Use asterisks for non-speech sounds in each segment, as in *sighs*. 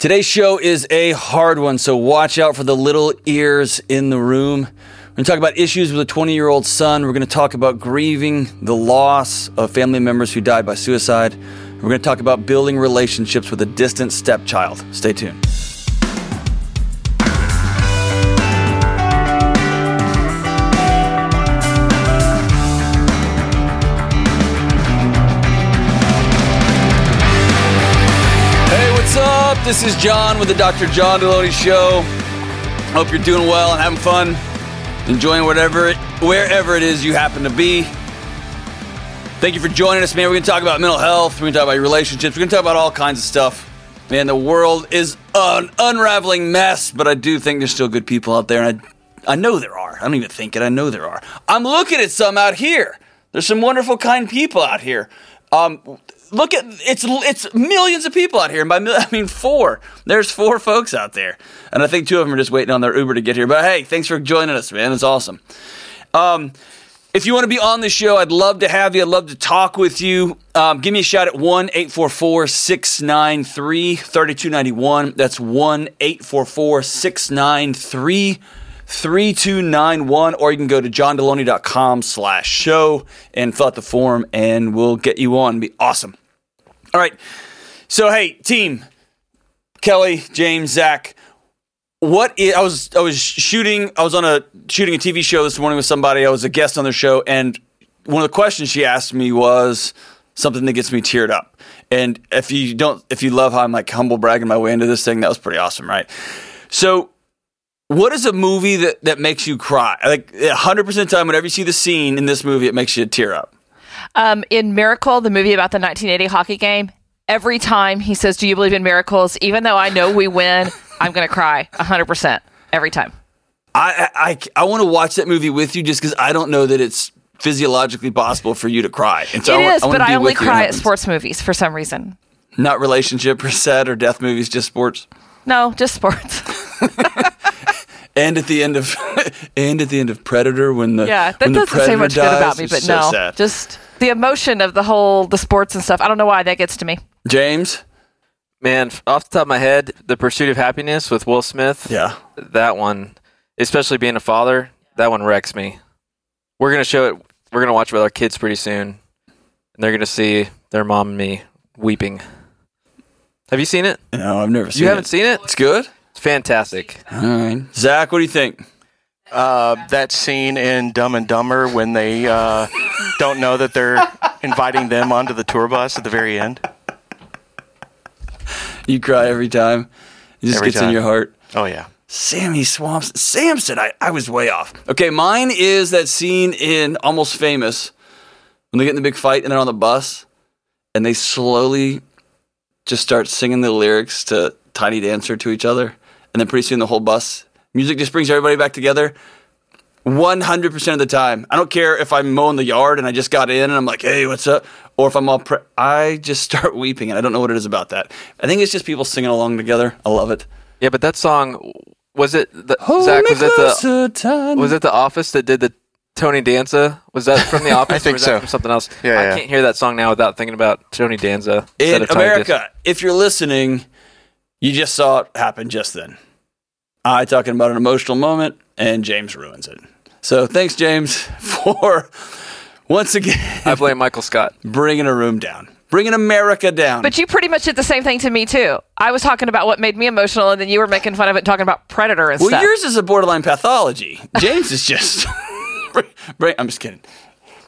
Today's show is a hard one, so watch out for the little ears in the room. We're going to talk about issues with a 20 year old son. We're going to talk about grieving the loss of family members who died by suicide. We're going to talk about building relationships with a distant stepchild. Stay tuned. This is John with the Dr. John Delony Show. Hope you're doing well and having fun, enjoying whatever, it, wherever it is you happen to be. Thank you for joining us, man. We're going to talk about mental health. We're going to talk about relationships. We're going to talk about all kinds of stuff. Man, the world is an unraveling mess, but I do think there's still good people out there, and I, I know there are. I don't even think it. I know there are. I'm looking at some out here. There's some wonderful, kind people out here. Um, look at it's it's millions of people out here, and by *laughs* I mean four. There's four folks out there, and I think two of them are just waiting on their Uber to get here. But hey, thanks for joining us, man. It's awesome. Um, if you want to be on the show, I'd love to have you. I'd love to talk with you. Um, give me a shout at 1 844 693 3291. That's 1 844 693 3291. Or you can go to johndelony.com slash show and fill out the form, and we'll get you on. It'd be awesome. All right. So, hey, team, Kelly, James, Zach, what I was I was shooting I was on a shooting a TV show this morning with somebody. I was a guest on their show, and one of the questions she asked me was something that gets me teared up. And if you don't, if you love how I'm like humble bragging my way into this thing, that was pretty awesome, right? So, what is a movie that that makes you cry? Like 100 percent of the time, whenever you see the scene in this movie, it makes you tear up. Um, in Miracle, the movie about the 1980 hockey game, every time he says, "Do you believe in miracles?" Even though I know we win, *laughs* I'm going to cry 100 percent every time. I I, I want to watch that movie with you just because I don't know that it's physiologically possible for you to cry. And so it I, is, I but I only with you when it cry at sports movies for some reason. Not relationship *laughs* or sad or death movies, just sports. No, just sports. *laughs* And at the end of *laughs* and at the end of Predator when the yeah, that doesn't say Predator much good about me, but so no, sad. just the emotion of the whole the sports and stuff. I don't know why that gets to me. James. Man, off the top of my head, The Pursuit of Happiness with Will Smith. Yeah. That one, especially being a father, that one wrecks me. We're gonna show it. We're gonna watch it with our kids pretty soon, and they're gonna see their mom and me weeping. Have you seen it? No, I've never seen it. You haven't seen it? It's good. It's fantastic. All right, Zach, what do you think? Uh, that scene in Dumb and Dumber when they uh, don't know that they're inviting them onto the tour bus at the very end. You cry every time. It just Every gets in your heart. Oh yeah. Sammy Swamps. Samson, I, I was way off. Okay, mine is that scene in Almost Famous when they get in the big fight and they're on the bus and they slowly just start singing the lyrics to Tiny Dancer to each other. And then pretty soon the whole bus, music just brings everybody back together. 100% of the time. I don't care if I'm mowing the yard and I just got in and I'm like, hey, what's up? Or if I'm all, pre- I just *laughs* start weeping and I don't know what it is about that. I think it's just people singing along together. I love it. Yeah, but that song was it? The, Zach was it the was it the Office that did the Tony Danza? Was that from the *laughs* Office? I think or was so. That from something else. Yeah, I yeah. can't hear that song now without thinking about Tony Danza in Tony America, Danza. if you're listening, you just saw it happen just then. I talking about an emotional moment, and James ruins it. So thanks, James, *laughs* for once again I blame Michael Scott. bringing a room down, bringing America down. But you pretty much did the same thing to me too. I was talking about what made me emotional, and then you were making fun of it, talking about Predator and well, stuff. yours is a borderline pathology. James is just. *laughs* I'm just kidding.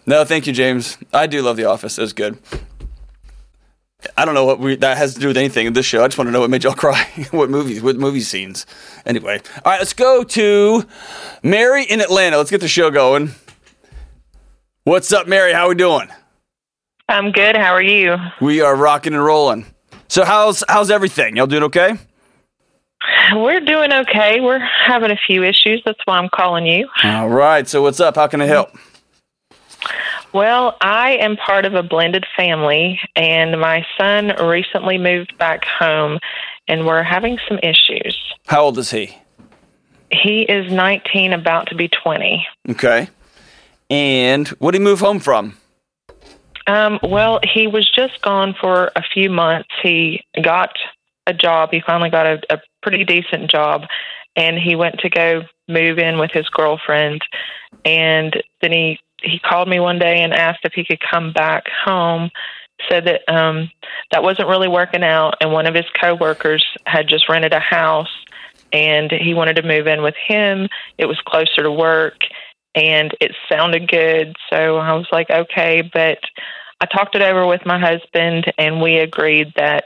No, thank you, James. I do love The Office. It was good. I don't know what we, that has to do with anything in this show. I just want to know what made y'all cry. *laughs* what movies? What movie scenes? Anyway, all right, let's go to Mary in Atlanta. Let's get the show going. What's up, Mary? How are we doing? I'm good. How are you? We are rocking and rolling. So how's how's everything? Y'all doing okay? We're doing okay. We're having a few issues. That's why I'm calling you. All right. So what's up? How can I help? Well, I am part of a blended family, and my son recently moved back home, and we're having some issues. How old is he? He is 19, about to be 20. Okay. And what did he move home from? Um, well, he was just gone for a few months. He got a job. He finally got a, a pretty decent job, and he went to go move in with his girlfriend. And then he he called me one day and asked if he could come back home. Said that um, that wasn't really working out, and one of his coworkers had just rented a house, and he wanted to move in with him. It was closer to work, and it sounded good. So I was like, okay, but I talked it over with my husband, and we agreed that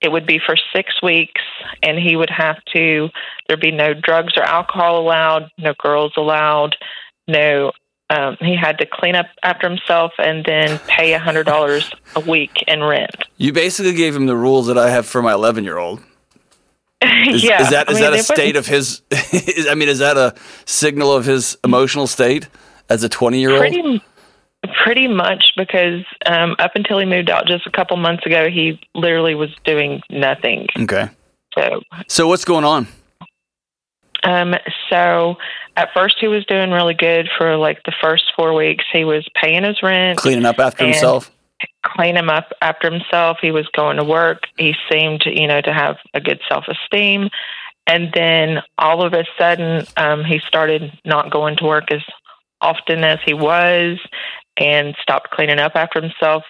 it would be for six weeks, and he would have to. There'd be no drugs or alcohol allowed, no girls allowed, no. Um, he had to clean up after himself and then pay a hundred dollars a week in rent. You basically gave him the rules that I have for my 11 year old. *laughs* Is, yeah, is that I mean, that a state of his? is- *laughs* I mean, is that a signal of his emotional state as a 20 year old? Pretty, pretty much because um, up until he moved out just a couple months ago, he literally was doing nothing. Okay. So, So what's going on? um, so at first he was doing really good for like the first four weeks. He was paying his rent, Cleaning up after himself. clean him up after himself. He was going to work. He seemed, you know, to have a good self esteem. And then all of a sudden, um, he started not going to work as often as he was and stopped cleaning up after himself,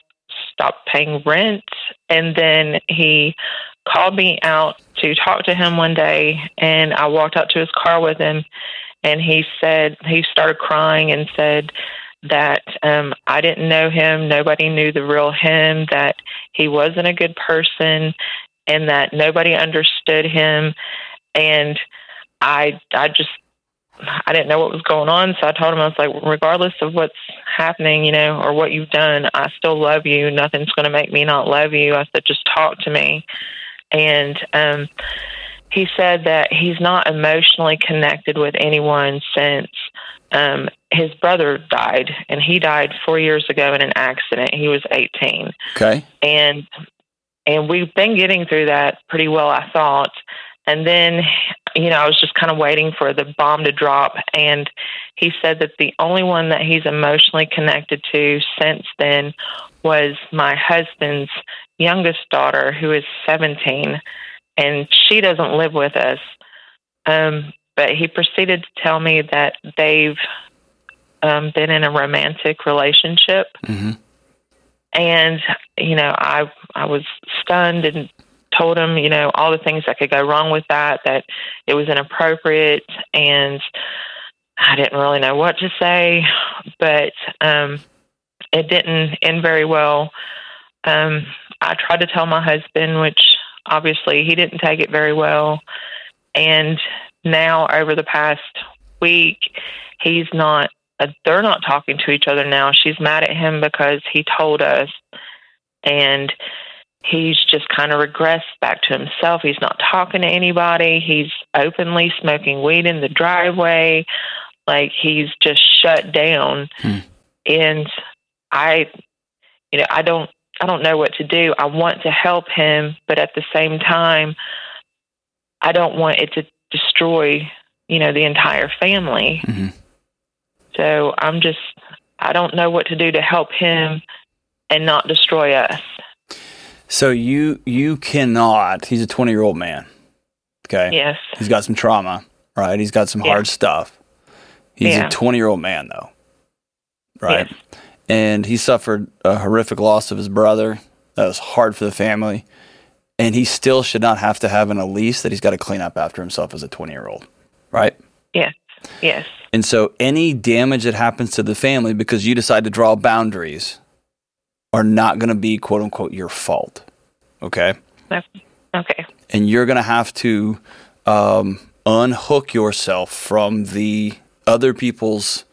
stopped paying rent. And then he called me out to talk to him one day. And I walked out to his car with him. And he said, he started crying and said, that um, I didn't know him. Nobody knew the real him, that he wasn't a good person, and that nobody understood him. And I, I just, I didn't know what was going on. So I told him, I was like, regardless of what's happening, you know, or what you've done, I still love you. Nothing's going to make me not love you. I said, just talk to me. And um, he said that he's not emotionally connected with anyone since um, his brother died, and he died four years ago in an accident. He was 18, Okay. and and we've been getting through that pretty well, I thought. And then, you know, I was just kind of waiting for the bomb to drop, and he said that the only one that he's emotionally connected to since then was my husband's youngest daughter, who is 17, and she doesn't live with us. Um, but he proceeded to tell me that they've um, been in a romantic relationship, hmm and you know, I I was stunned and told him, you know, all the things that could go wrong with that, that it was inappropriate, and I didn't really know what to say, but um, it didn't end very well. Um, I tried to tell my husband, which obviously he didn't take it very well, and now over the past week, he's not. Uh, they're not talking to each other now. She's mad at him because he told us, and he's just kind of regressed back to himself. He's not talking to anybody. He's openly smoking weed in the driveway. Like he's just shut down. Hmm. And I, you know, I don't, I don't know what to do. I want to help him, but at the same time, I don't want it to destroy, you know, the entire family. Mhm. So I'm just, I don't know what to do to help him and not destroy us. So you you cannot. He's a 20 year old man. Okay. Yes. He's got some trauma, right? He's got some hard stuff. He's Yeah. a 20 year old man, though, right? Yes. And he suffered a horrific loss of his brother. That was hard for the family. And he still should not have to have an lease that he's got to clean up after himself as a 20 year old, right? Yes. Yes. And so any damage that happens to the family because you decide to draw boundaries are not going to be quote unquote your fault. Okay. Okay. and you're going to have to um, unhook yourself from the other people's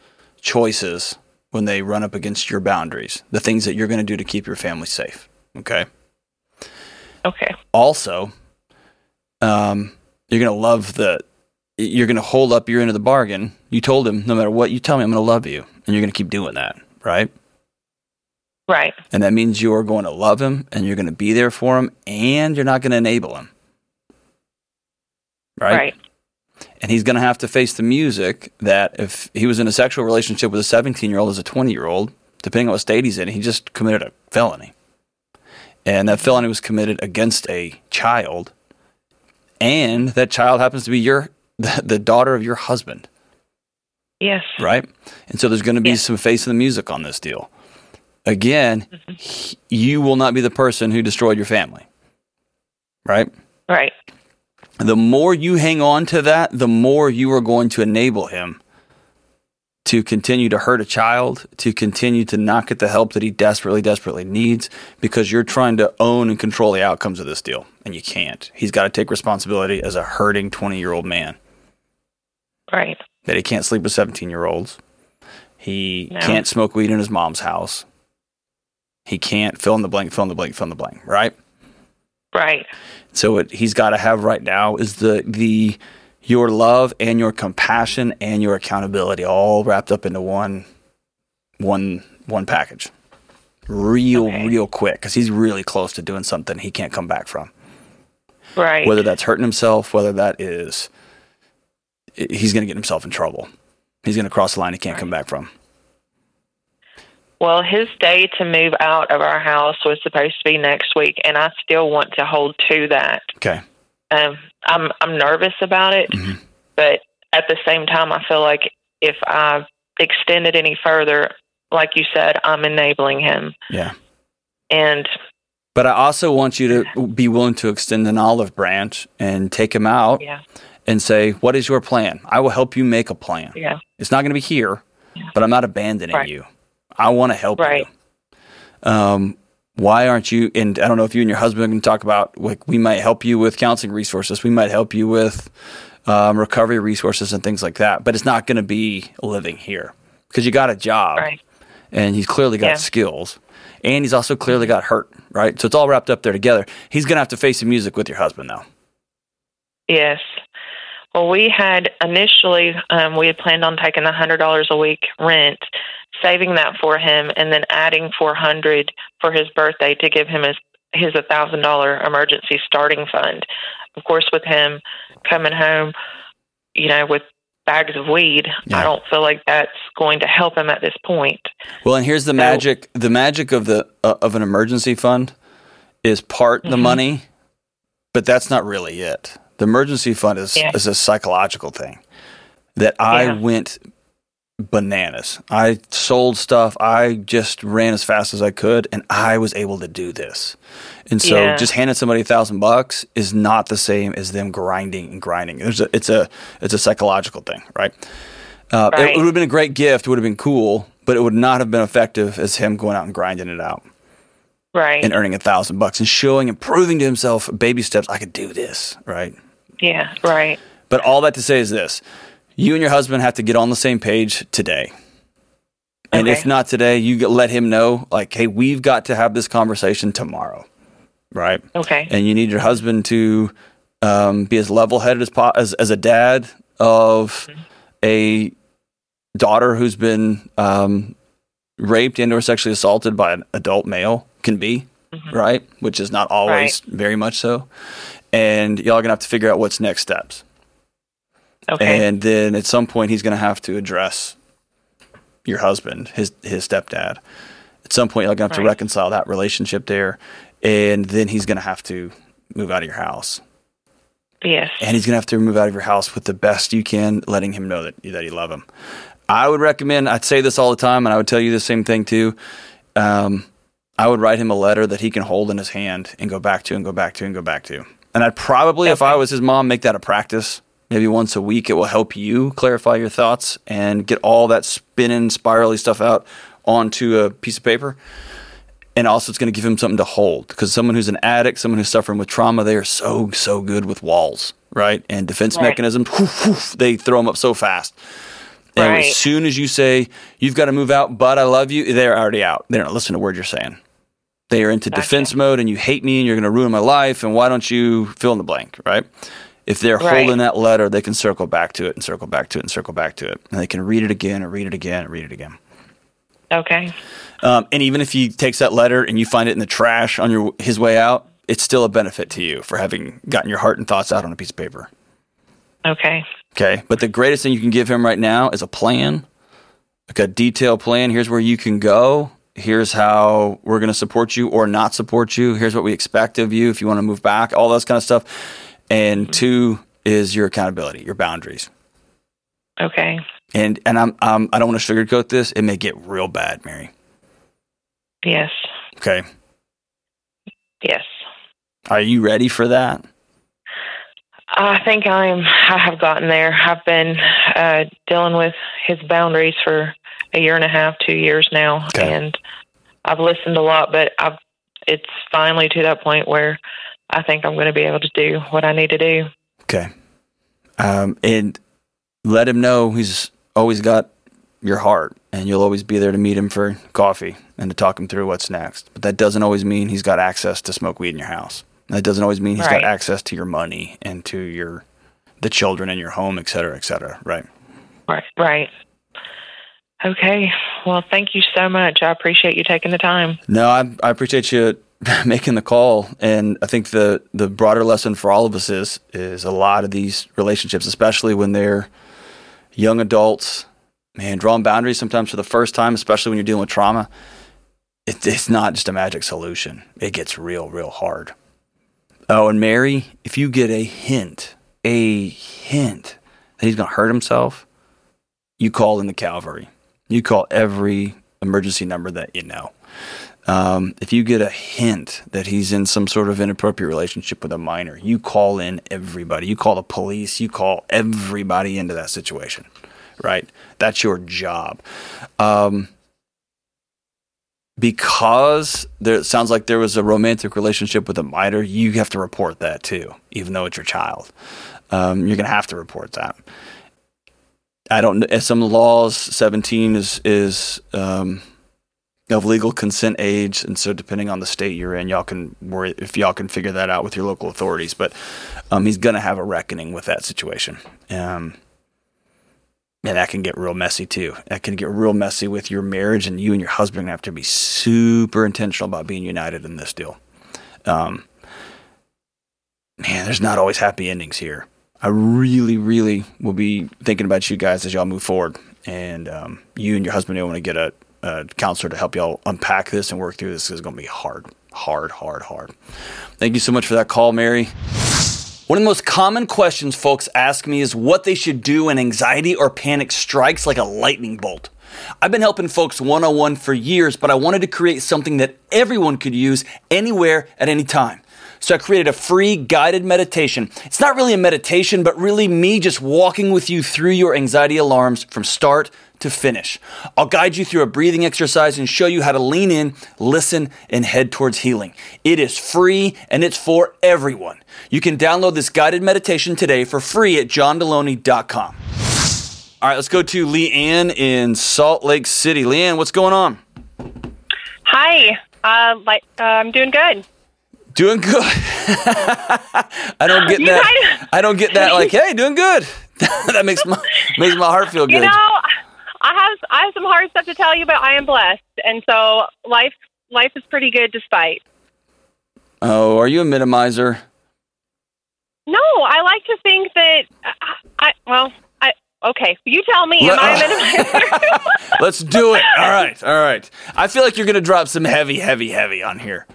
choices when they run up against your boundaries, the things that you're going to do to keep your family safe. Okay. Okay. Also, um, you're going to love the, you're going to hold up your end of the bargain. You told him, no matter what you tell me, I'm going to love you. And you're going to keep doing that. Right. Right. And that means you are going to love him and you're going to be there for him and you're not going to enable him. Right. Right. And he's going to have to face the music that if he was in a sexual relationship with a 17 year old as a 20 year old, depending on what state he's in, he just committed a felony. And that felony was committed against a child. and that child happens to be your *laughs* the, daughter of your husband, Yes. right? And so there's going to be Yeah. some face in the music on this deal. Again, mm-hmm. he- you will not be the person who destroyed your family, right? Right. The more you hang on to that, the more you are going to enable him to continue to hurt a child, to continue to not get the help that he desperately, desperately needs because you're trying to own and control the outcomes of this deal. And you can't. He's got to take responsibility as a hurting 20 year old man Right. that he can't sleep with 17 year olds. He No. can't smoke weed in his mom's house. He can't fill in the blank, fill in the blank, fill in the blank, right? Right. So what he's got to have right now is the the your love and your compassion and your accountability all wrapped up into one one one package. Real Okay. real quick cuz he's really close to doing something he can't come back from. Right. Whether that's hurting himself, whether that is he's going to get himself in trouble. He's going to cross the line he can't come back from. Well, his day to move out of our house was supposed to be next week, and I still want to hold to that. Okay. Um, I'm I'm nervous about it, Mhm. but at the same time, I feel like if I extend it any further, like you said, I'm enabling him, Yeah. and But I also want you to be willing to extend an olive branch and take him out yeah, and say, "What is your plan? I will help you make a plan." yeah, It's not going to be here, but I'm not abandoning Right. you. I want to help Right. you. Um, why aren't you? And I don't know if you and your husband can talk about. Like, we might help you with counseling resources. We might help you with um, recovery resources and things like that. But it's not going to be living here because you got a job, right, and he's clearly got Yeah. skills, and he's also clearly got hurt. Right, so it's all wrapped up there together. He's going to have to face the music with your husband, though. yes. Well, we had initially um, we had planned on taking the hundred dollars a week rent, saving that for him, and then adding four hundred for his birthday to give him his his a thousand dollar emergency starting fund. Of course, with him coming home, you know, with bags of weed, Yeah. I don't feel like that's going to help him at this point. Well, and here's the magic. The magic of the uh, of an emergency fund is part the Mhm. money, but that's not really it. The emergency fund is Yeah. is a psychological thing that I Yeah. went bananas. I sold stuff. I just ran as fast as I could, and I was able to do this. And so, Yeah. just handing somebody a thousand bucks is not the same as them grinding and grinding. There's a, it's a it's a psychological thing, right? Uh, It, Right. would have been a great gift. It would have been cool, but it would not have been effective as him going out and grinding it out Right. and earning a thousand bucks and showing and proving to himself baby steps. I could do this, right? yeah. Right. But all that to say is this: you and your husband have to get on the same page today. And Okay. if not today, you let him know, like, hey, we've got to have this conversation tomorrow, right? Okay. And you need your husband to um, be as level-headed as, po- as as a dad of a daughter who's been um, raped and or sexually assaulted by an adult male can be, right? Which is not always very much so. And y'all are gonna have to figure out what's next steps. Okay. And then at some point, he's going to have to address your husband, his his stepdad. At some point, you're going to have to reconcile that relationship there, and then he's going to have to move out of your house, yes. and he's going to have to move out of your house with the best you can, letting him know that that you love him. I would recommend. I'd say this all the time, and I would tell you the same thing too. Um, I would write him a letter that he can hold in his hand and go back to and go back to and go back to. And I'd probably, if I was his mom, make that a practice. Maybe once a week, it will help you clarify your thoughts and get all that spinning, spirally stuff out onto a piece of paper. And also, it's going to give him something to hold because someone who's an addict, someone who's suffering with trauma, they are so, so good with walls, right? And defense Right. mechanisms, *laughs* whoof, whoof, they throw them up so fast. And Right. as soon as you say, you've got to move out, but I love you, they're already out. They don't listen to a word you're saying. They are into Gotcha. defense mode and you hate me and you're going to ruin my life. And why don't you fill in the blank, right? If they're Right. holding that letter, they can circle back to it and circle back to it and circle back to it. And they can read it again and read it again and read it again. Okay. Um, and even if he takes that letter and you find it in the trash on your his way out, it's still a benefit to you for having gotten your heart and thoughts out on a piece of paper. Okay. Okay. But the greatest thing you can give him right now is a plan, like a detailed plan. Here's where you can go. Here's how we're going to support you or not support you. Here's what we expect of you if you want to move back, all that kind of stuff. And two is your accountability, your boundaries. Okay. And and I'm, I'm I don't want to sugarcoat this. It may get real bad, Mary. Yes. Okay, Yes. are you ready for that? I think I'm. I have gotten there. I've been uh, dealing with his boundaries for a year and a half, two years now, Okay. and I've listened a lot. But I've. It's finally to that point where I think I'm going to be able to do what I need to do. Okay. Um, and let him know he's always got your heart and you'll always be there to meet him for coffee and to talk him through what's next. But that doesn't always mean he's got access to smoke weed in your house. That doesn't always mean he's Right. got access to your money and to your the children in your home, et cetera, et cetera. Right. Right. Right. Okay. Well, thank you so much. I appreciate you taking the time. No, I, I appreciate you *laughs* making the call, and I think the the broader lesson for all of us is is a lot of these relationships, especially when they're young adults, man, drawing boundaries sometimes for the first time, especially when you're dealing with trauma. It, it's not just a magic solution. It gets real, real hard. Oh, and Mary, if you get a hint, a hint that he's going to hurt himself, you call in the Calvary. You call every emergency number that you know. Um, if you get a hint that he's in some sort of inappropriate relationship with a minor, you call in everybody. You call the police. You call everybody into that situation, right? That's your job. Um, because there it sounds like there was a romantic relationship with a minor, you have to report that too, even though it's your child. Um, you're going to have to report that. I don't know. Some laws, 17 is is um, of legal consent age, and so depending on the state you're in, y'all can worry if y'all can figure that out with your local authorities. But um, he's going to have a reckoning with that situation, um, and that can get real messy too. That can get real messy with your marriage, and you and your husband have to be super intentional about being united in this deal. Um, man, there's not always happy endings here. I really, really will be thinking about you guys as y'all move forward. And um, you and your husband may want to get a, a counselor to help y'all unpack this and work through this. is going to be hard, hard, hard, hard. Thank you so much for that call, Mary. One of the most common questions folks ask me is what they should do when anxiety or panic strikes like a lightning bolt. I've been helping folks one on one for years, but I wanted to create something that everyone could use anywhere at any time. So I created a free guided meditation. It's not really a meditation, but really me just walking with you through your anxiety alarms from start to finish. I'll guide you through a breathing exercise and show you how to lean in, listen, and head towards healing. It is free and it's for everyone. You can download this guided meditation today for free at johndelony.com. All right, let's go to Leanne in Salt Lake City. Leanne, what's going on? Hi. Uh, uh, I'm doing good. Doing good. *laughs* I don't get You that. guys- I don't get that. Like, *laughs* hey, doing good. *laughs* that makes my makes my heart feel good. You know, I have I have some hard stuff to tell you, but I am blessed, and so life life is pretty good despite. oh, are you a minimizer? No, I like to think that I, I well, I okay. You tell me. Am I a minimizer? Let's do it. All right, all right. I feel like you're gonna drop some heavy, heavy, heavy on here.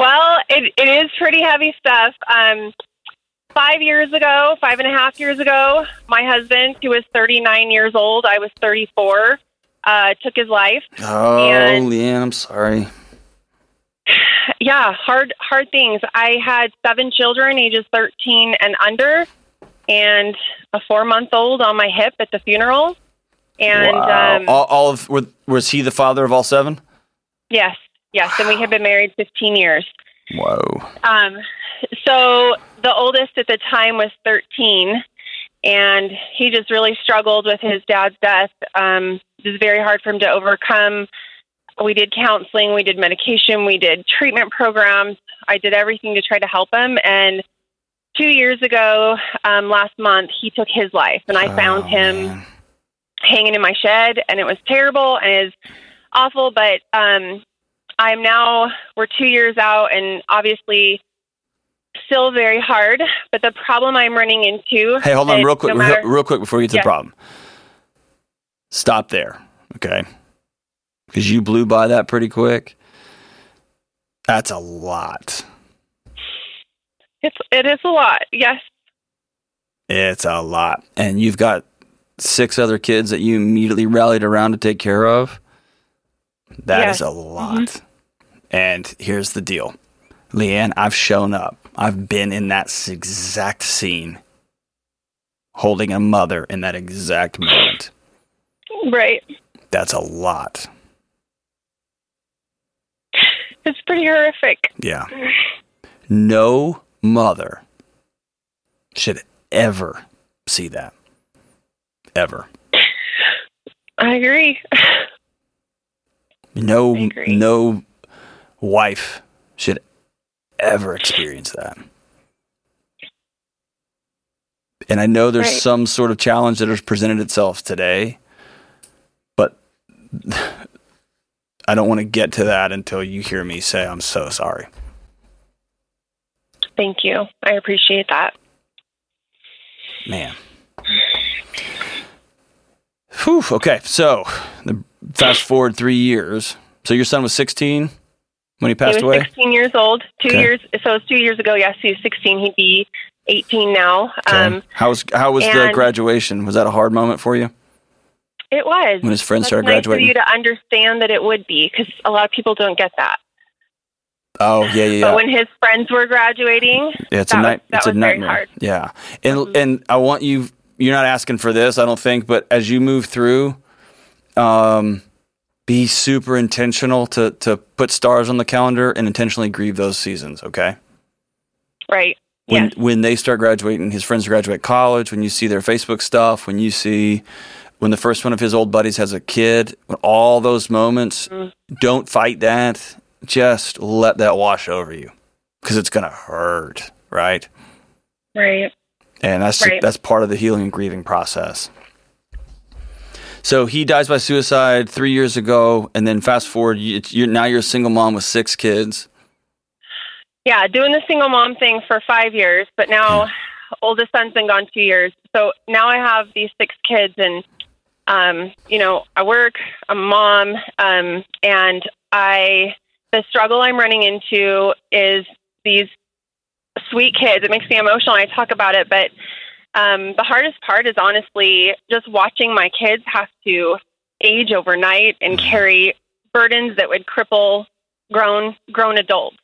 Well, it it is pretty heavy stuff. Um, five years ago, five and a half years ago, my husband, who was 39 years old, I was 34, uh, took his life. Oh, And- Leanne, I'm sorry. *sighs* yeah, hard hard things. I had seven children, ages 13 and under, and a four month old on my hip at the funeral. And wow. um, all, all of was he the father of all seven? yes, yes, and we had been married 15 years. Whoa. Um, so the oldest at the time was 13, and he just really struggled with his dad's death. Um, it was very hard for him to overcome. We did counseling, we did medication, we did treatment programs. I did everything to try to help him. And two years ago, um, last month, he took his life, and I found Oh, him man. hanging in my shed and it was terrible and it was awful but um i'm now we're two years out and obviously still very hard but the problem i'm running into Hey, hold on real quick, no real, matter- real quick before we get to Yeah. the problem. Stop there, okay? Because you blew by that pretty quick. That's a lot. It's it is a lot. Yes. It's a lot. And you've got six other kids that you immediately rallied around to take care of. That is Yes. a mm-hmm. lot. And here's the deal Leanne, I've shown up. I've been in that exact scene, holding a mother in that exact moment. Right. That's a lot. It's pretty horrific. Yeah. No mother should ever see that. Ever. I agree. No I agree. no wife should ever experience that. And I know there's Right. some sort of challenge that has presented itself today, but I don't want to get to that until you hear me say I'm so sorry. Thank you. I appreciate that. Man. Whew, okay, so the fast forward three years. So your son was 16 when he passed he was away? 16 years old. Two Okay. years. So it's two years ago. Yes, he's 16. He'd be 18 now. Okay. Um, how was how was the graduation? Was that a hard moment for you it was. when his friends That's started nice graduating? for you to understand that it would be because a lot of people don't get that. oh yeah, yeah, yeah. But when his friends were graduating, yeah it's a that was- night. It's a was nightmare. Yeah, and Mhm. and I want you. You're not asking for this, I don't think, but as you move through, um, be super intentional to to put stars on the calendar and intentionally grieve those seasons. Okay. right? when yes. when they start graduating, his friends graduate college, when you see their Facebook stuff, when you see when the first one of his old buddies has a kid, when all those moments, Mm. don't fight that. Just let that wash over you because it's gonna hurt, right? Right. And that's Right. that's part of the healing and grieving process. So he dies by suicide three years ago, and then fast forward, you, you're now you're a single mom with six kids. Yeah, doing the single mom thing for five years, but now oldest son's been gone two years. So now I have these six kids, and um, you know, I work, I'm a mom, um, and I the struggle I'm running into is these sweet kids. It makes me emotional. I talk about it, but um, the hardest part is honestly just watching my kids have to age overnight and carry burdens that would cripple grown grown adults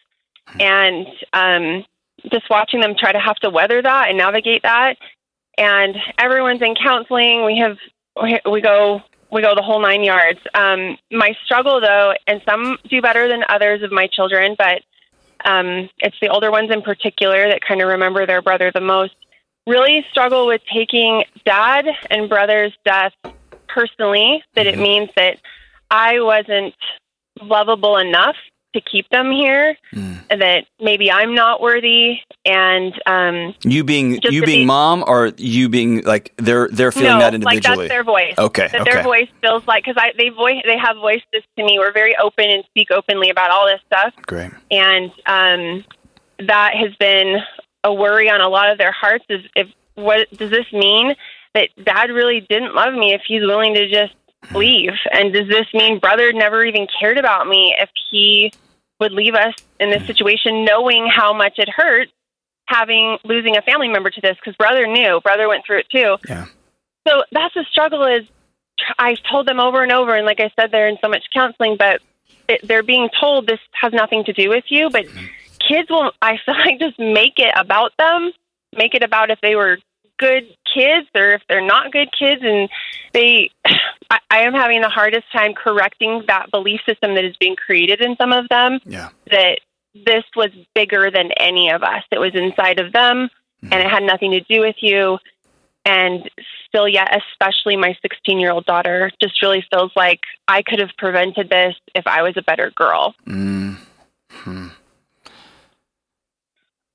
and um, just watching them try to have to weather that and navigate that. And everyone's in counseling. We have we- we go we go the whole nine yards. Um, my struggle though, and some do better than others of my children, but um, it's the older ones in particular that kind of remember their brother the most. Really struggle with taking dad and brother's death personally. That it means that I wasn't lovable enough to keep them here Mm. and that maybe I'm not worthy and um You being you being be- mom, or you being like they're they're feeling no, that like individually. that's their voice. okay, That okay. their voice feels like because I they voice they have voiced this to me. We're very open and speak openly about all this stuff, Great. and um, that has been a worry on a lot of their hearts. Is if what does this mean that dad really didn't love me if he's willing to just hmm. leave? And does this mean brother never even cared about me if he would leave us in this hmm. situation, knowing how much it hurt having losing a family member to this? Because brother knew, brother went through it too. Yeah. So that's the struggle. Is I've told them over and over, and like I said, they're in so much counseling, but it, they're being told this has nothing to do with you. But hmm. Kids will, I feel *laughs* like, just make it about them, make it about if they were good kids or if they're not good kids, and they. *sighs* I, I am having the hardest time correcting that belief system that is being created in some of them Yeah. that this was bigger than any of us. It was inside of them and it had nothing to do with you. And still, yet, especially my 16 year old daughter, just really feels like I could have prevented this if I was a better girl. Mm.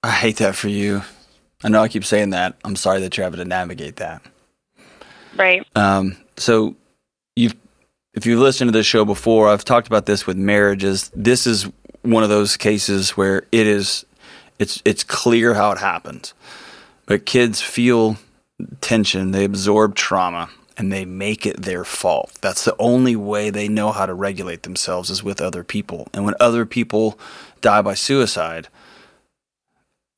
I hate that for you. I know I keep saying that. I'm sorry that you're having to navigate that. Right. Um, so you've if you've listened to this show before, I've talked about this with marriages. This is one of those cases where it is it's it's clear how it happens. But kids feel tension, they absorb trauma, and they make it their fault. That's the only way they know how to regulate themselves is with other people. And when other people die by suicide,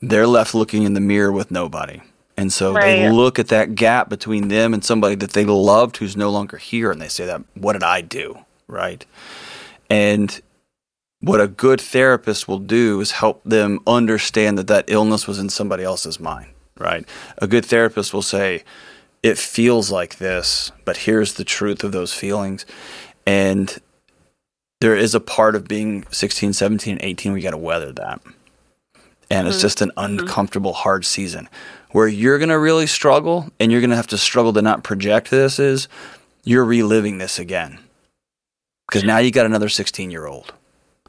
they're left looking in the mirror with nobody. And so they look at that gap between them and somebody that they loved who's no longer here and they say that what did I do? Right? And what a good therapist will do is help them understand that that illness was in somebody else's mind, right? A good therapist will say it feels like this, but here's the truth of those feelings. And there is a part of being 16, 17, 18 where you got to weather that. And it's just an uncomfortable, hard season. Where you're going to really struggle and you're going to have to struggle to not project this is you're reliving this again. Because now you got another 16 year old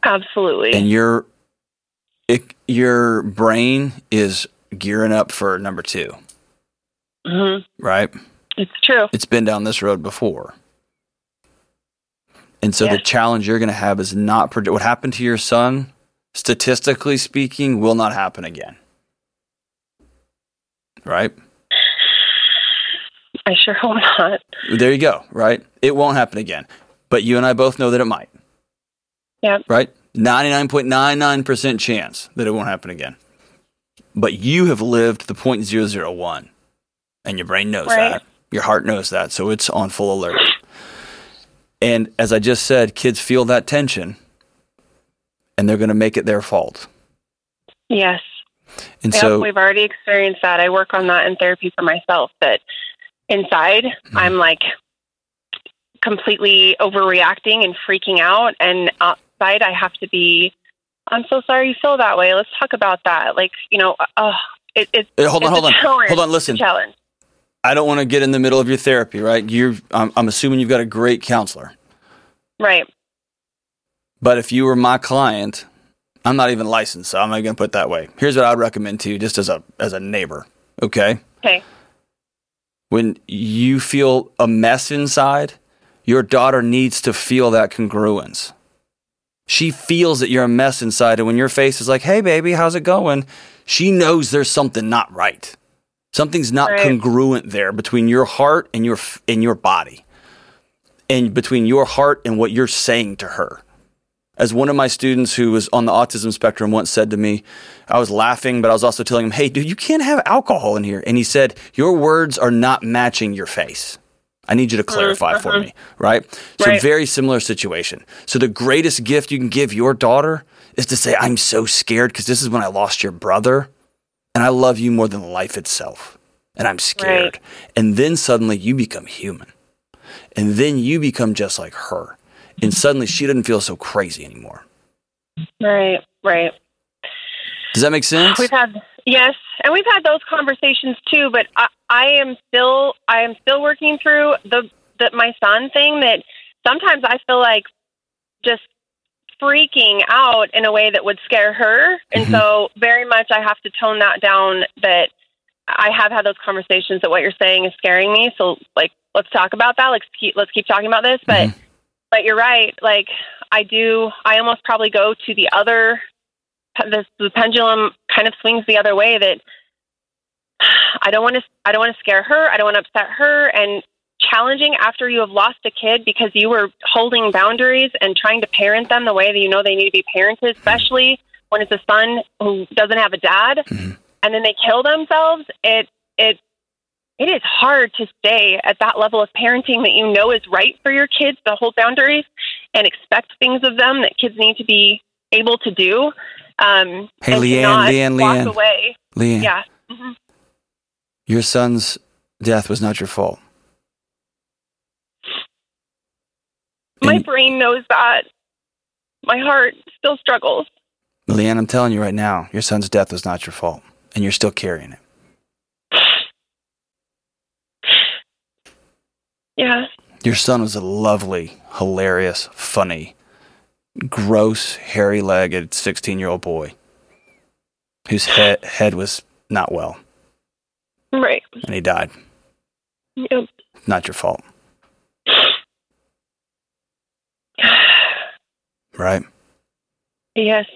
Absolutely. and your it, your brain is gearing up for number two, hmm right? It's true. It's been down this road before. And so the challenge you're going to have is not predict what happened to your son, statistically speaking, will not happen again. Right? I sure hope not. There you go, right? It won't happen again. But you and I both know that it might. Yep. Right? 99.99% chance that it won't happen again. But you have lived the 0.001 and your brain knows Right. that. Your heart knows that. So it's on full alert. And as I just said, kids feel that tension and they're going to make it their fault. Yes. And Yep, so we've already experienced that. I work on that in therapy for myself. That inside, Mm-hmm. I'm like completely overreacting and freaking out, and outside, I have to be. I'm so sorry you feel that way. Let's talk about that. Like you know, uh, it, it's Uh, hold on, it's hold on. Hold on, listen. challenge. I don't want to get in the middle of your therapy, right? You're I'm, I'm assuming you've got a great counselor. Right. But if you were my client, I'm not even licensed, so I'm not going to put it that way. Here's what I'd recommend to you, just as a as a neighbor. Okay, Okay. when you feel a mess inside, your daughter needs to feel that congruence. She feels that you're a mess inside, and when your face is like, "Hey, baby, how's it going?" She knows there's something not right. Something's not Right. congruent there between your heart and your and your body, and between your heart and what you're saying to her as one of my students who was on the autism spectrum once said to me, I was laughing, but I was also telling him, hey, dude, you can't have alcohol in here. And he said, Your words are not matching your face. I need you to clarify for mm-hmm. me, right? So, Right. very similar situation. So, the greatest gift you can give your daughter is to say, I'm so scared because this is when I lost your brother, and I love you more than life itself, and I'm scared. Right. And then suddenly you become human, and then you become just like her. And suddenly she doesn't feel so crazy anymore. Right. Right. Does that make sense? We've had yes, and we've had those conversations too. But I, I am still, I am still working through the, the my son thing. That sometimes I feel like just freaking out in a way that would scare her, and Mhm. so very much I have to tone that down. That I have had those conversations that what you're saying is scaring me. So like, let's talk about that. Let's keep let's keep talking about this. But but you're right. Like I do, I almost probably go to the other the, the pendulum kind of swings the other way that I don't want to I don't want to scare her, I don't want to upset her and challenging after you have lost a kid because you were holding boundaries and trying to parent them the way that you know they need to be parented, especially when it's a son who doesn't have a dad Mhm. and then they kill themselves, it it it is hard to stay at that level of parenting that you know is right for your kids to hold boundaries and expect things of them that kids need to be able to do. Um, Hey, Leanne, Leanne, Leanne. away. Leanne, Yeah. hmm your son's death was not your fault. My And- brain knows that. My heart still struggles. Leanne, I'm telling you right now, your son's death was not your fault, and you're still carrying it. Yeah. Your son was a lovely, hilarious, funny, gross, hairy legged 16 year old boy whose head, head was not well, Right. and he died. Yep. Not your fault, *sighs* right? yes.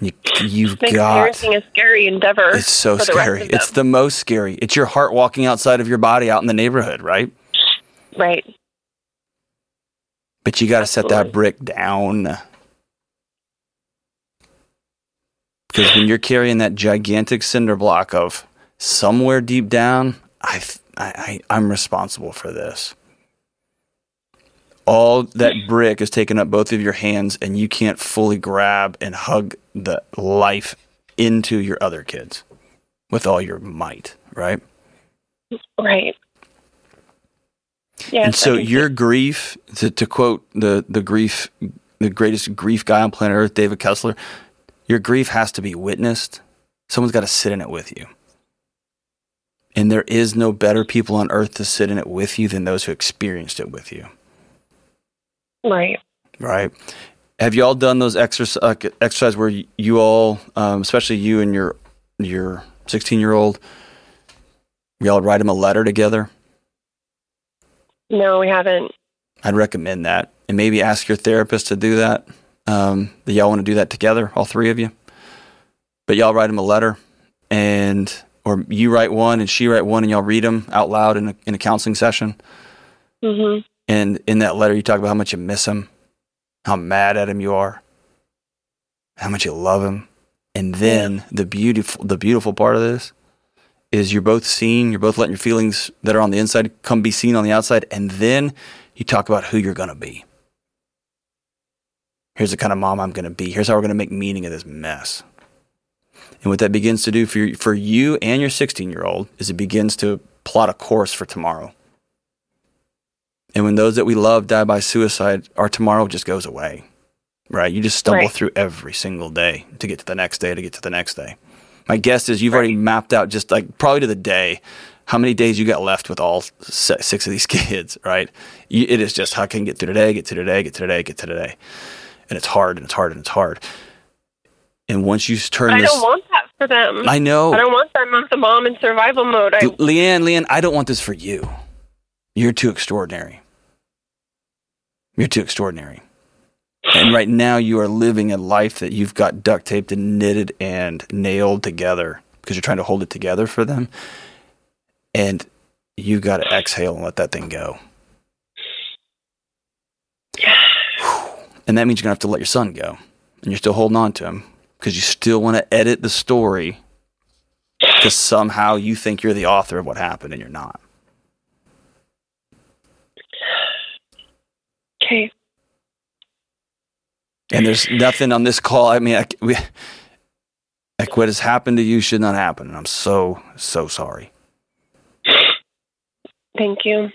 You, you've Makes got. parenting a scary endeavor. It's so for the scary. It's the most scary. It's your heart walking outside of your body out in the neighborhood, right? Right. But you got to set that brick down. Because when you're carrying that gigantic cinder block of somewhere deep down, I, I, I I'm responsible for this. All that brick is taking up both of your hands, and you can't fully grab and hug the life into your other kids with all your might, right? Right. Yes, and so your grief, to, to quote the the grief, the greatest grief guy on planet Earth, David Kessler, your grief has to be witnessed. Someone's got to sit in it with you. And there is no better people on earth to sit in it with you than those who experienced it with you. right. Right. Have you all done those exercise uh, exercise where you, you all, um, especially you and your your 16 year old, y'all write them a letter together? No, we haven't. I'd recommend that, and maybe ask your therapist to do that. Um, that y'all want to do that together, all three of you. But y'all write them a letter, and or you write one and she write one, and y'all read them out loud in a, in a counseling session. Mm-hmm. And in that letter, you talk about how much you miss him, how mad at him you are, how much you love him, and then the beautiful the beautiful part of this is you're both seen, you're both letting your feelings that are on the inside come be seen on the outside, and then you talk about who you're gonna be. Here's the kind of mom I'm gonna be. Here's how we're gonna make meaning of this mess. And what that begins to do for you, for you and your 16 year old is it begins to plot a course for tomorrow. And when those that we love die by suicide, our tomorrow just goes away. Right? You just stumble Right. through every single day to get to the next day, to get to the next day. My guess is you've already mapped out just like probably to the day how many days you got left with all six of these *laughs* kids, right? You, it is just how can I get through today, get to today, get to today, get to today. And it's hard and it's hard and it's hard. And once you turn this. I this, don't want that for them. I know. I don't want them on the mom in survival mode. I, Leanne, Leanne, I don't want this for you. You're too extraordinary. You're too extraordinary. And right now, you are living a life that you've got duct taped and knitted and nailed together because you're trying to hold it together for them. And you got to exhale and let that thing go. And that means you're going to have to let your son go. And you're still holding on to him because you still want to edit the story because somehow you think you're the author of what happened and you're not. okay. And there's nothing on this call. I mean, I, we, like what has happened to you should not happen. And I'm so, so sorry. Thank you.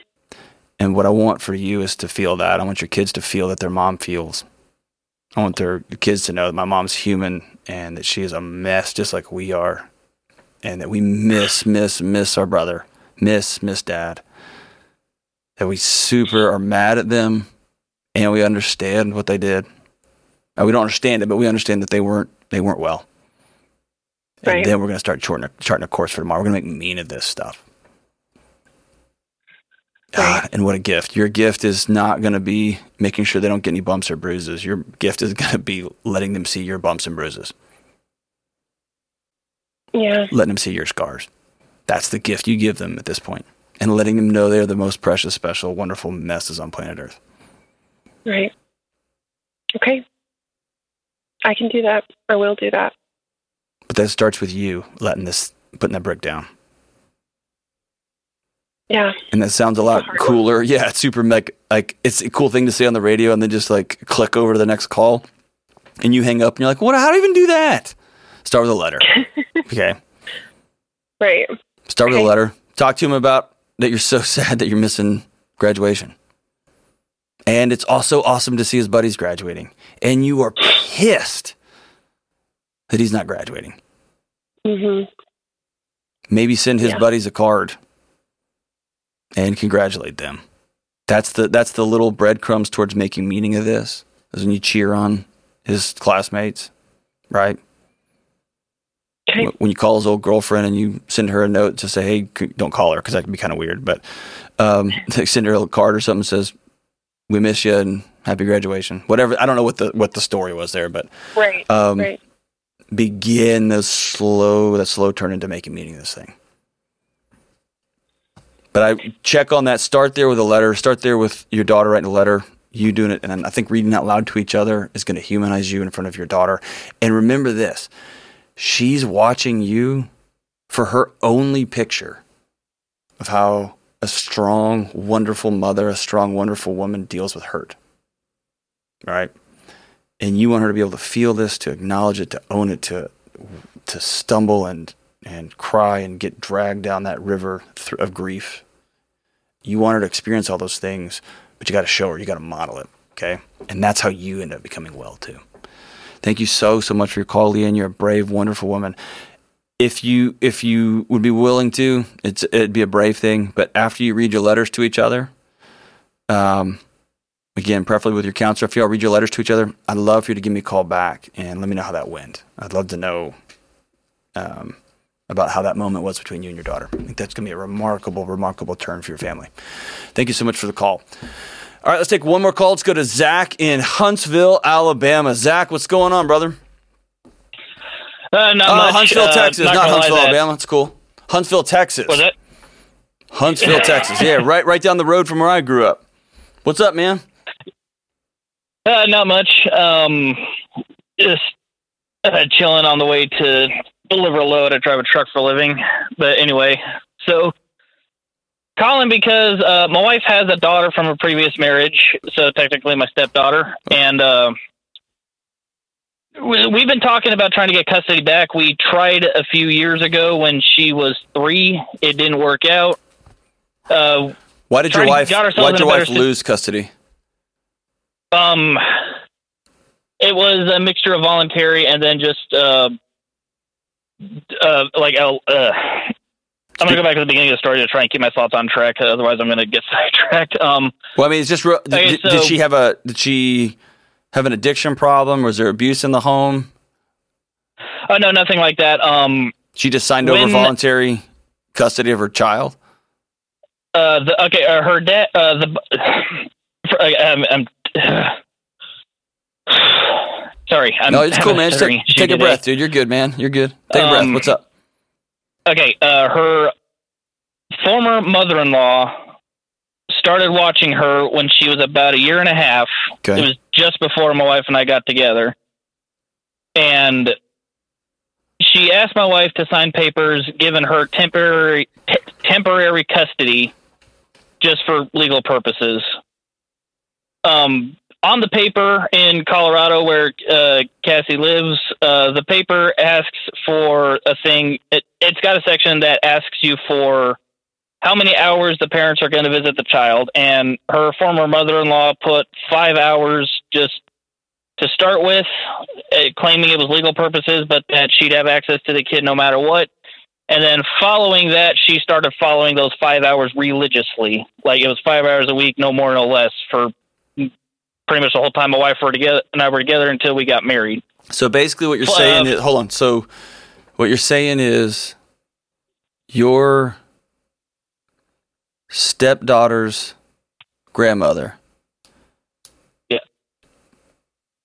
And what I want for you is to feel that. I want your kids to feel that their mom feels. I want their kids to know that my mom's human and that she is a mess just like we are. And that we miss, miss, miss our brother, miss, miss dad. That we super are mad at them and we understand what they did. Uh, we don't understand it, but we understand that they weren't they weren't well. And Right. then we're gonna start charting a, charting a course for tomorrow. We're gonna make mean of this stuff. Ah, and what a gift. Your gift is not going to be making sure they don't get any bumps or bruises. Your gift is going to be letting them see your bumps and bruises, Yeah. letting them see your scars. That's the gift you give them at this point. point, and letting them know they're the most precious, special, wonderful messes on planet Earth. Right. Okay. I can do that. I will do that. But that starts with you letting this, putting that brick down. Yeah. And that sounds a lot hard one. cooler. Yeah, it's super mech. Like it's a cool thing to say on the radio, and then just like click over to the next call, and you hang up, and you're like, "What? How do I even do that?" Start with a letter. *laughs* okay. Right. Start with a letter. Talk to him about that you're so *laughs* sad that you're missing graduation. And it's also awesome to see his buddies graduating. And you are pissed that he's not graduating. Mhm. Maybe send his Yeah. buddies a card and congratulate them. That's the that's the little breadcrumbs towards making meaning of this. Is when you cheer on his classmates, right? Okay. when you call his old girlfriend and you send her a note to say, "Hey, don't call her," because that can be kind of weird. But um, *laughs* send her a card or something that says, "We miss you and happy graduation." Whatever. I don't know what the what the story was there, but Right. um, right. begin the slow that slow turn into making meaning of this thing. But I check on that. Start there with a letter. Start there with your daughter writing a letter. You doing it, and then I think reading out loud to each other is going to humanize you in front of your daughter. And remember this: she's watching you for her only picture of how a strong, wonderful mother, a strong, wonderful woman deals with hurt. Right? And you want her to be able to feel this, to acknowledge it, to own it, to to stumble and and cry and get dragged down that river of grief. You want her to experience all those things, but you got to show her, you got to model it, okay? And that's how you end up becoming well too. Thank you so so much for your call, Leanne. You're a brave, wonderful woman. If you if you would be willing to, it's it'd be a brave thing. But after you read your letters to each other, um, again, preferably with your counselor, if y'all read your letters to each other, I'd love for you to give me a call back and let me know how that went. I'd love to know um, about how that moment was between you and your daughter. I think that's going to be a remarkable, remarkable turn for your family. Thank you so much for the call. All right, let's take one more call. Let's go to Zach in Huntsville, Alabama. Zach, what's going on, brother? Uh, not Uh, much. Huntsville, Uh, Texas, not, gonna Huntsville, Alabama. It's cool. Huntsville, Texas. Was it? Huntsville, Texas. Yeah, right, right down the road from where I grew up. What's up, man? Uh, not much. Um, just uh, chilling on the way to deliver a load. I drive a truck for a living. But anyway, so calling because uh, my wife has a daughter from a previous marriage, so technically my stepdaughter, and uh, we- we've been talking about trying to get custody back. We tried a few years ago when she was three. It didn't work out. Uh, Why did your wife? Why did your wife lose custody? Um, it was a mixture of voluntary and then just uh, uh, like uh, uh, I'm gonna go back to the beginning of the story to try and keep my thoughts on track. Otherwise, I'm gonna get *laughs* sidetracked. Um, Well, I mean, it's just. Real, did, Okay, did- did she have a? Did she have an addiction problem? Was there abuse in the home? oh no, nothing like that. Um, She just signed over voluntary custody of her child. uh, the okay, uh, her dad, uh, the *sighs* uh, um, I'm. *sighs* Sorry, I'm no, it's cool, man. Just take, take a breath, dude. You're good, man. You're good. Take a breath. Um, What's up? okay, uh, her former mother-in-law started watching her when she was about a year and a half. Okay. It was just before my wife and I got together, and she asked my wife to sign papers giving her temporary t- temporary custody, just for legal purposes. Um, on the paper in Colorado, where uh, Cassie lives, uh, the paper asks for a thing. It, it's got a section that asks you for how many hours the parents are going to visit the child. And her former mother in law put five hours just to start with, uh, claiming it was legal purposes, but that she'd have access to the kid no matter what. And then following that, she started following those five hours religiously. Like it was five hours a week, no more, no less, for pretty much the whole time my wife were together and I were together until we got married. So basically, what you're Well, saying uh, is, hold on. So what you're saying is, your stepdaughter's grandmother, Yeah.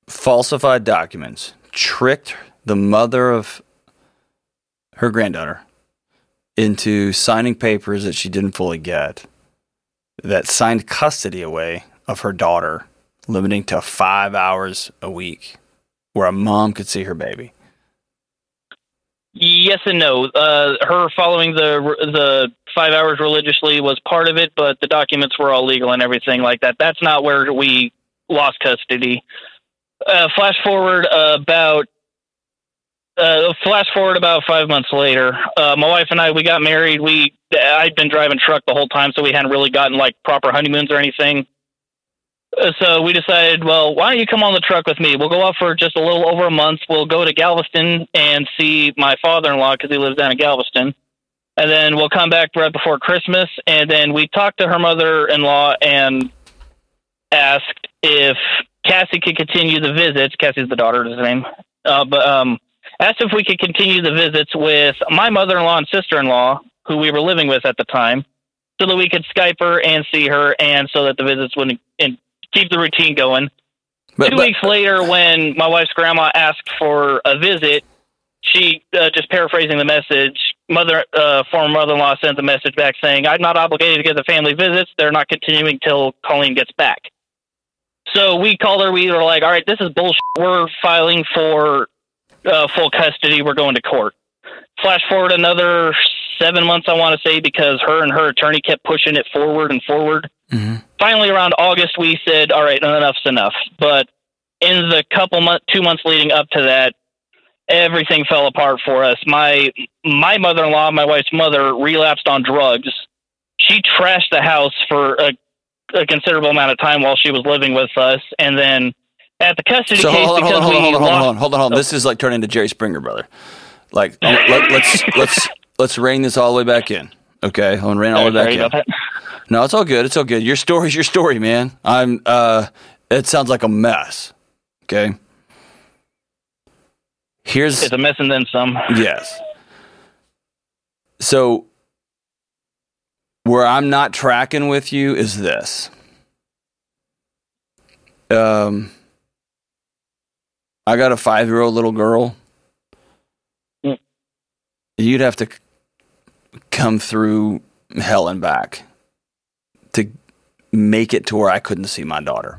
falsified documents, tricked the mother of her granddaughter into signing papers that she didn't fully get, that signed custody away of her daughter, limiting to five hours a week where a mom could see her baby. Yes and no. Uh, her following the the five hours religiously was part of it, but the documents were all legal and everything like that. That's not where we lost custody. Uh, flash forward about uh, flash forward about five months later. Uh, my wife and I we got married. We I'd been driving truck the whole time, so we hadn't really gotten like proper honeymoons or anything. So we decided, well, why don't you come on the truck with me? We'll go out for just a little over a month. We'll go to Galveston and see my father-in-law because he lives down in Galveston, and then we'll come back right before Christmas. And then we talked to her mother-in-law and asked if Cassie could continue the visits. Cassie's the daughter, is his name. Uh, but um, asked if we could continue the visits with my mother-in-law and sister-in-law, who we were living with at the time, so that we could Skype her and see her, and so that the visits would and keep the routine going. But, Two but- weeks later, when my wife's grandma asked for a visit, she uh, just paraphrasing the message. Mother, uh, former mother-in-law sent the message back saying, "I'm not obligated to get the family visits. They're not continuing till Colleen gets back." So we called her. We were like, "All right, this is bullshit. We're filing for uh, full custody. We're going to court. Flash forward another seven months, I want to say, because her and her attorney kept pushing it forward and forward. Mm-hmm. Finally, around August, we said, "All right, enough's enough." But in the couple month, two months leading up to that, everything fell apart for us. My my mother in law, my wife's mother, relapsed on drugs. She trashed the house for a, a considerable amount of time while she was living with us, and then at the custody So case, hold on, hold because on, hold on, hold on, hold on, hold on, hold on. This oh. is like turning into Jerry Springer, brother. Like, let, let's let's let's rein this all the way back in. Okay, I'm gonna rein all the way back in. No, it's all good. It's all good. Your story's your story, man. I'm. uh It sounds like a mess. Okay. Here's It's a mess and then some. Yes. So where I'm not tracking with you is this. Um I got a 5-year-old little girl. Mm. You'd have to come through hell and back to make it to where I couldn't see my daughter.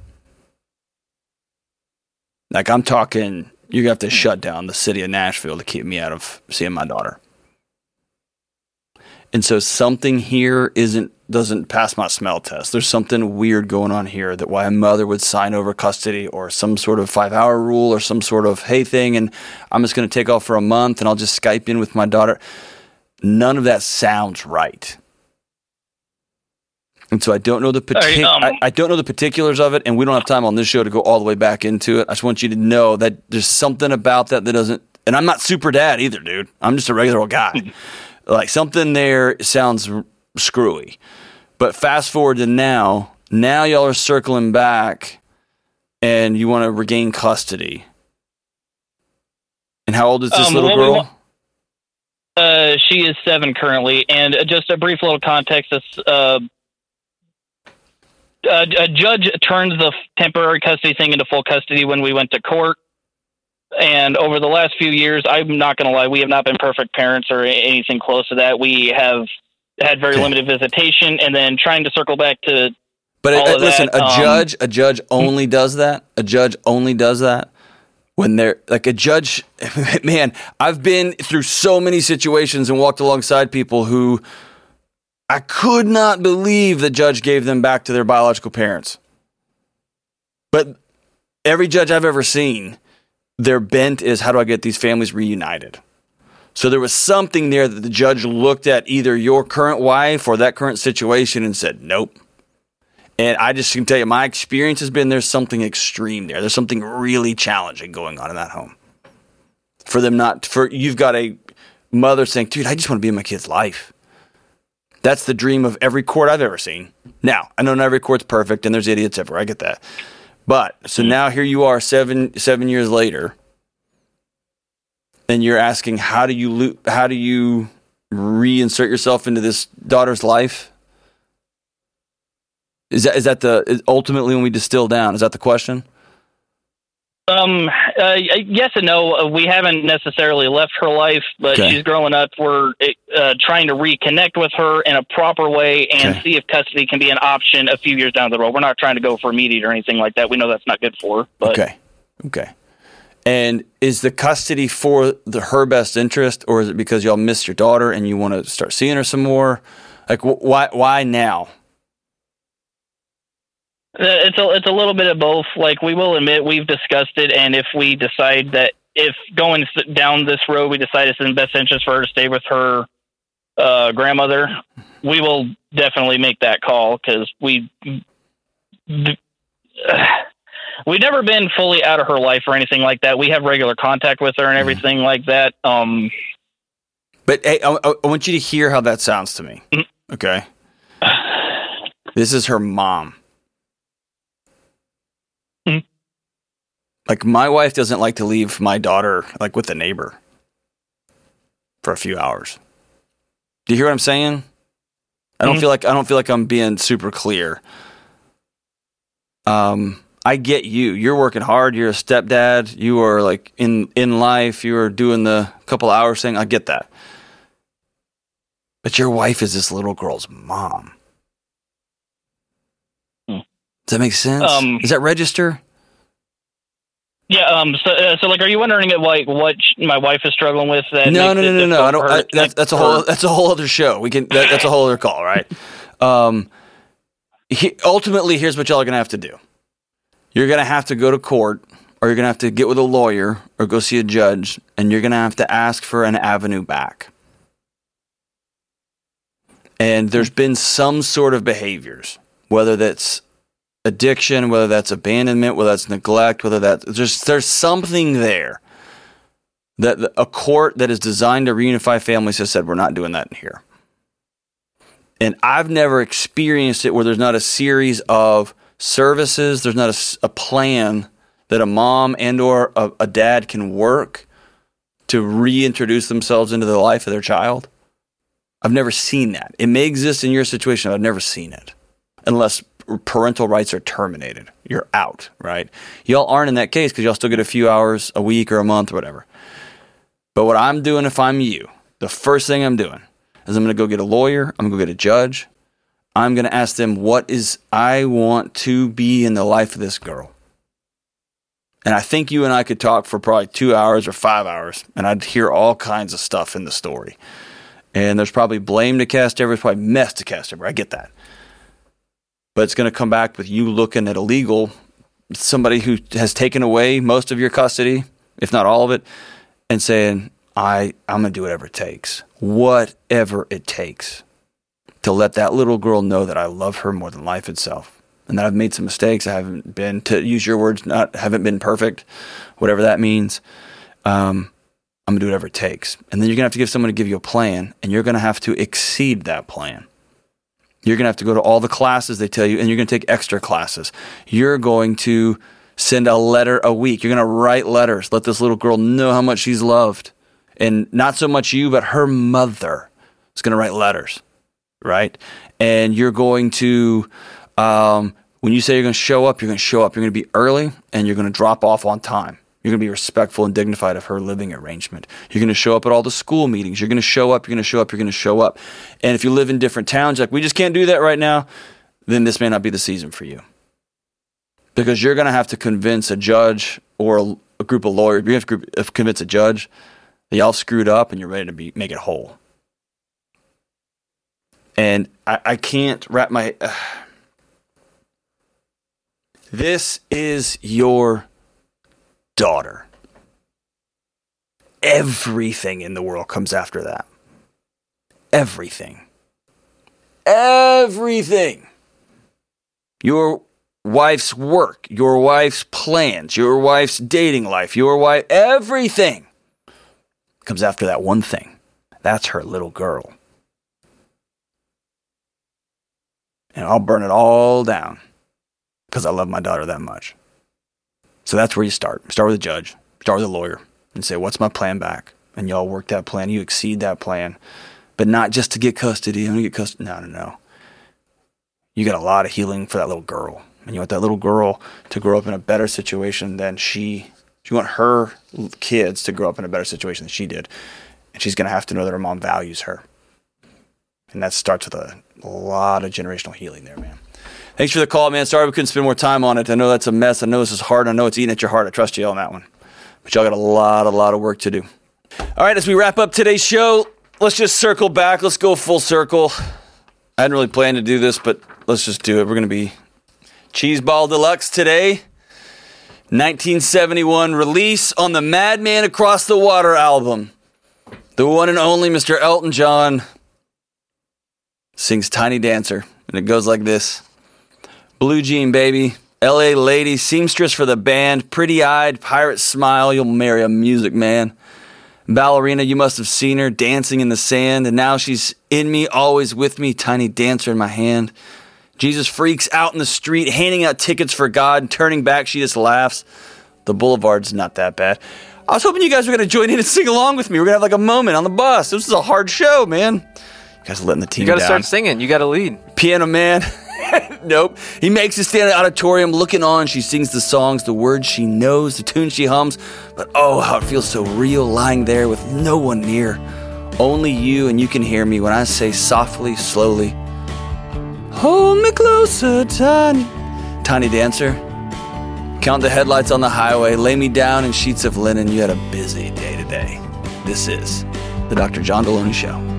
Like I'm talking you have to shut down the city of Nashville to keep me out of seeing my daughter. And so something here isn't doesn't pass my smell test. There's something weird going on here that why a mother would sign over custody or some sort of five hour rule or some sort of hey thing and I'm just gonna take off for a month and I'll just Skype in with my daughter. None of that sounds right. And so I don't know the partic- um, I, I don't know the particulars of it, and we don't have time on this show to go all the way back into it. I just want you to know that there's something about that that doesn't. And I'm not super dad either, dude. I'm just a regular old guy. *laughs* like something there sounds r- screwy. But fast forward to now. Now y'all are circling back, and you want to regain custody. And how old is this Um, little girl? Uh, she is seven currently, and uh, just a brief little context. Is, uh, a, a judge turned the temporary custody thing into full custody when we went to court. And over the last few years, I'm not going to lie, we have not been perfect parents or anything close to that. We have had very Okay. limited visitation, and then trying to circle back to But uh, of listen, that, a um, judge, a judge only does that. A judge only does that when they're like a judge. *laughs* Man, I've been through so many situations and walked alongside people who I could not believe the judge gave them back to their biological parents. But every judge I've ever seen, their bent is how do I get these families reunited? So there was something there that the judge looked at either your current wife or that current situation and said, nope. And I just can tell you, my experience has been there's something extreme there. There's something really challenging going on in that home. For them not, for you've got a mother saying, dude, I just want to be in my kid's life. That's the dream of every court I've ever seen. Now, I know not every court's perfect and there's idiots everywhere. I get that. But so mm. now here you are seven seven years later, and you're asking how do you lo- how do you reinsert yourself into this daughter's life? Is that is that the is ultimately when we distill down? Is that the question? Um. Uh, yes and no. Uh, we haven't necessarily left her life, but Okay. she's growing up. We're uh, trying to reconnect with her in a proper way and Okay. see if custody can be an option a few years down the road. We're not trying to go for immediate or anything like that. We know that's not good for her. But okay, okay. And is the custody for the her best interest, or is it because y'all missed your daughter and you want to start seeing her some more? Like wh- why why now? Uh, It's a it's a little bit of both. Like we will admit we've discussed it, and if we decide that if going down this road we decide it's in the best interest for her to stay with her uh, grandmother, we will definitely make that call because we *sighs* we've never been fully out of her life or anything like that. We have regular contact with her and everything like that. Um, But hey, I, I I want you to hear how that sounds to me. Okay, this is her mom. Like my wife doesn't like to leave my daughter like with a neighbor for a few hours. Do you hear what I'm saying? I don't Mhm. feel like I don't feel like I'm being super clear. Um, I get you. You're working hard. You're a stepdad. You are like in in life. You are doing the couple hours thing. I get that. But your wife is this little girl's mom. Hmm. Does that make sense? Um, Does that register? Yeah. Um. So, uh, so like, are you wondering if, like what sh- my wife is struggling with? That no, no, no, no, no. I don't. I, that's that's a whole that's a whole other show. We can that, that's a whole other call, right? Um, he, ultimately, here's what y'all are gonna have to do. You're gonna have to go to court, or you're gonna have to get with a lawyer, or go see a judge, and you're gonna have to ask for an avenue back. And there's been some sort of behaviors, whether that's addiction, whether that's abandonment, whether that's neglect, whether that's just there's something there that a court that is designed to reunify families has said we're not doing that in here. And I've never experienced it where there's not a series of services, there's not a plan that a mom and or a, a dad can work to reintroduce themselves into the life of their child. I've never seen that. It may exist in your situation, I've never seen it. Unless parental rights are terminated. You're out, right? Y'all aren't in that case because y'all still get a few hours a week or a month or whatever. But what I'm doing if I'm you, the first thing I'm doing is I'm going to go get a lawyer, I'm going to go get a judge. I'm going to ask them what is I want to be in the life of this girl. And I think you and I could talk for probably 2 hours or 5 hours and I'd hear all kinds of stuff in the story. And there's probably blame to cast over, there's probably mess to cast over. I get that. But it's going to come back with you looking at a legal somebody who has taken away most of your custody, if not all of it, and saying, I, I'm going to do whatever it takes, whatever it takes to let that little girl know that I love her more than life itself. And that I've made some mistakes. I haven't been, to use your words, not haven't been perfect, whatever that means. Um, I'm going to do whatever it takes. And then you're going to have to give someone to give you a plan, and you're going to have to exceed that plan. You're going to have to go to all the classes they tell you, and you're going to take extra classes. You're going to send a letter a week. You're going to write letters. Let this little girl know how much she's loved. And not so much you, but her mother is going to write letters, right? And you're going to, um, when you say you're going to show up, you're going to show up. You're going to be early and you're going to drop off on time. You're going to be respectful and dignified of her living arrangement. You're going to show up at all the school meetings. You're going to show up. You're going to show up. You're going to show up. And if you live in different towns, like we just can't do that right now, then this may not be the season for you. Because you're going to have to convince a judge or a, group of lawyers, you have to uh, convince a judge that y'all screwed up and you're ready to be, make it whole. And I, I can't wrap my. *sighs* this is your daughter. Everything in the world comes after that. Everything. Everything. Your wife's work, your wife's plans, your wife's dating life, your wife, everything comes after that one thing. That's her little girl. And I'll burn it all down because I love my daughter that much. So that's where you start. Start with a judge, start with a lawyer, and say, What's my plan back? And y'all work that plan. You exceed that plan, but not just to get custody. I'm going to get custody. No, no, no. You got a lot of healing for that little girl. And you want that little girl to grow up in a better situation than she. You want her kids to grow up in a better situation than she did. And she's going to have to know that her mom values her. And that starts with a, a lot of generational healing there, man. Thanks for the call, man. Sorry we couldn't spend more time on it. I know that's a mess. I know this is hard. I know it's eating at your heart. I trust you on that one. But y'all got a lot, a lot of work to do. All right, as we wrap up today's show, let's just circle back. Let's go full circle. I hadn't really planned to do this, but let's just do it. We're going to be Cheeseball Deluxe today. 1971 release on the Madman Across the Water album. The one and only Mr. Elton John sings Tiny Dancer, and it goes like this Blue Jean Baby, LA Lady, seamstress for the band, pretty eyed, pirate smile, you'll marry a music man. Ballerina, you must have seen her dancing in the sand, and now she's in me, always with me, tiny dancer in my hand. Jesus freaks out in the street, handing out tickets for God, turning back, she just laughs. The boulevard's not that bad. I was hoping you guys were going to join in and sing along with me. We're going to have like a moment on the bus. This is a hard show, man. You guys are letting the team You got to start singing. You got to lead. Piano Man. *laughs* *laughs* nope. He makes it stand in the auditorium looking on. She sings the songs, the words she knows, the tune she hums. But oh, how it feels so real lying there with no one near. Only you, and you can hear me when I say softly, slowly, Hold me closer, tiny, tiny dancer. Count the headlights on the highway. Lay me down in sheets of linen. You had a busy day today. This is the Dr. John Delony Show.